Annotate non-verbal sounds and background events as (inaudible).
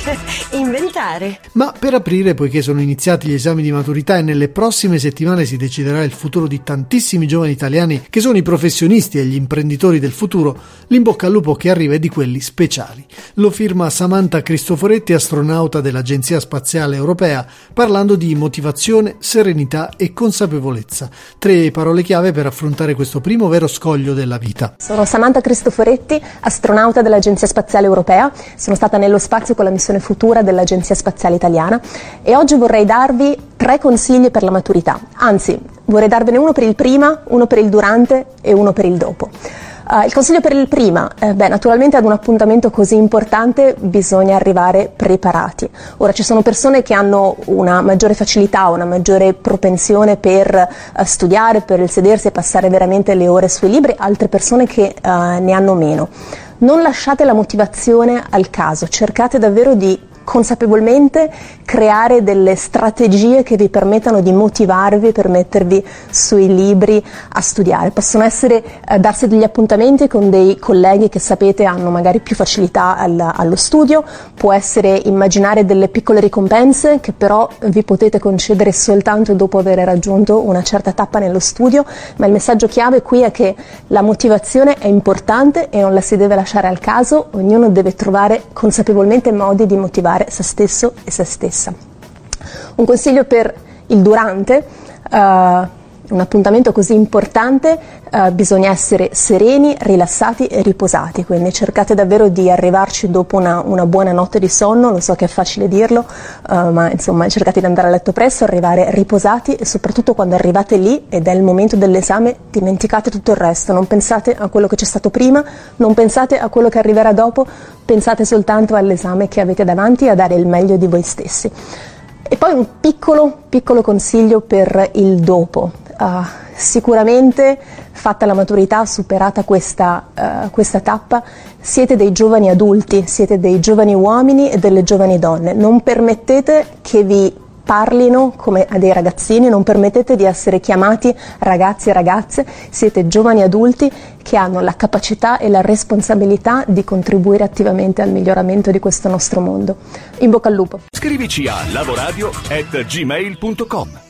(laughs) inventare. Ma per aprire, poiché sono iniziati gli esami di maturità e nelle prossime settimane si deciderà il futuro di tantissimi giovani italiani che sono i professionisti e gli imprenditori del futuro, l'imbocca al lupo che arriva è di quelli speciali. Lo firma Samantha Cristoforetti, astronauta dell'Agenzia Spaziale Europea, parlando di motivazione, serenità e consapevolezza. Tre parole chiave per affrontare questo primo vero scoglio della vita. Sono Samantha Cristoforetti, astronauta dell'Agenzia Spaziale Europea. Sono stata nello spazio con la missione futura dell'Agenzia Spaziale Italiana e oggi vorrei darvi tre consigli per la maturità. Anzi, vorrei darvene uno per il prima, uno per il durante e uno per il dopo. Uh, il consiglio per il prima, eh, beh, naturalmente ad un appuntamento così importante bisogna arrivare preparati. Ora ci sono persone che hanno una maggiore facilità, una maggiore propensione per uh, studiare, per sedersi e passare veramente le ore sui libri, altre persone che uh, ne hanno meno. Non lasciate la motivazione al caso, cercate davvero di consapevolmente creare delle strategie che vi permettano di motivarvi per mettervi sui libri a studiare. Possono essere eh, darsi degli appuntamenti con dei colleghi che sapete hanno magari più facilità al, allo studio, può essere immaginare delle piccole ricompense che però vi potete concedere soltanto dopo aver raggiunto una certa tappa nello studio, ma il messaggio chiave qui è che la motivazione è importante e non la si deve lasciare al caso, ognuno deve trovare consapevolmente modi di motivare fare se stesso e se stessa. Un consiglio per il durante, uh, un appuntamento così importante uh, bisogna essere sereni, rilassati e riposati, quindi cercate davvero di arrivarci dopo una, una buona notte di sonno, lo so che è facile dirlo, uh, ma insomma cercate di andare a letto presto, arrivare riposati e soprattutto quando arrivate lì ed è il momento dell'esame dimenticate tutto il resto, non pensate a quello che c'è stato prima, non pensate a quello che arriverà dopo, pensate soltanto all'esame che avete davanti e a dare il meglio di voi stessi. E poi un piccolo, piccolo consiglio per il dopo. Uh, sicuramente fatta la maturità, superata questa, uh, questa tappa, siete dei giovani adulti, siete dei giovani uomini e delle giovani donne. Non permettete che vi parlino come a dei ragazzini, non permettete di essere chiamati ragazzi e ragazze, siete giovani adulti che hanno la capacità e la responsabilità di contribuire attivamente al miglioramento di questo nostro mondo. In bocca al lupo. Scrivici a lavoradio@gmail.com.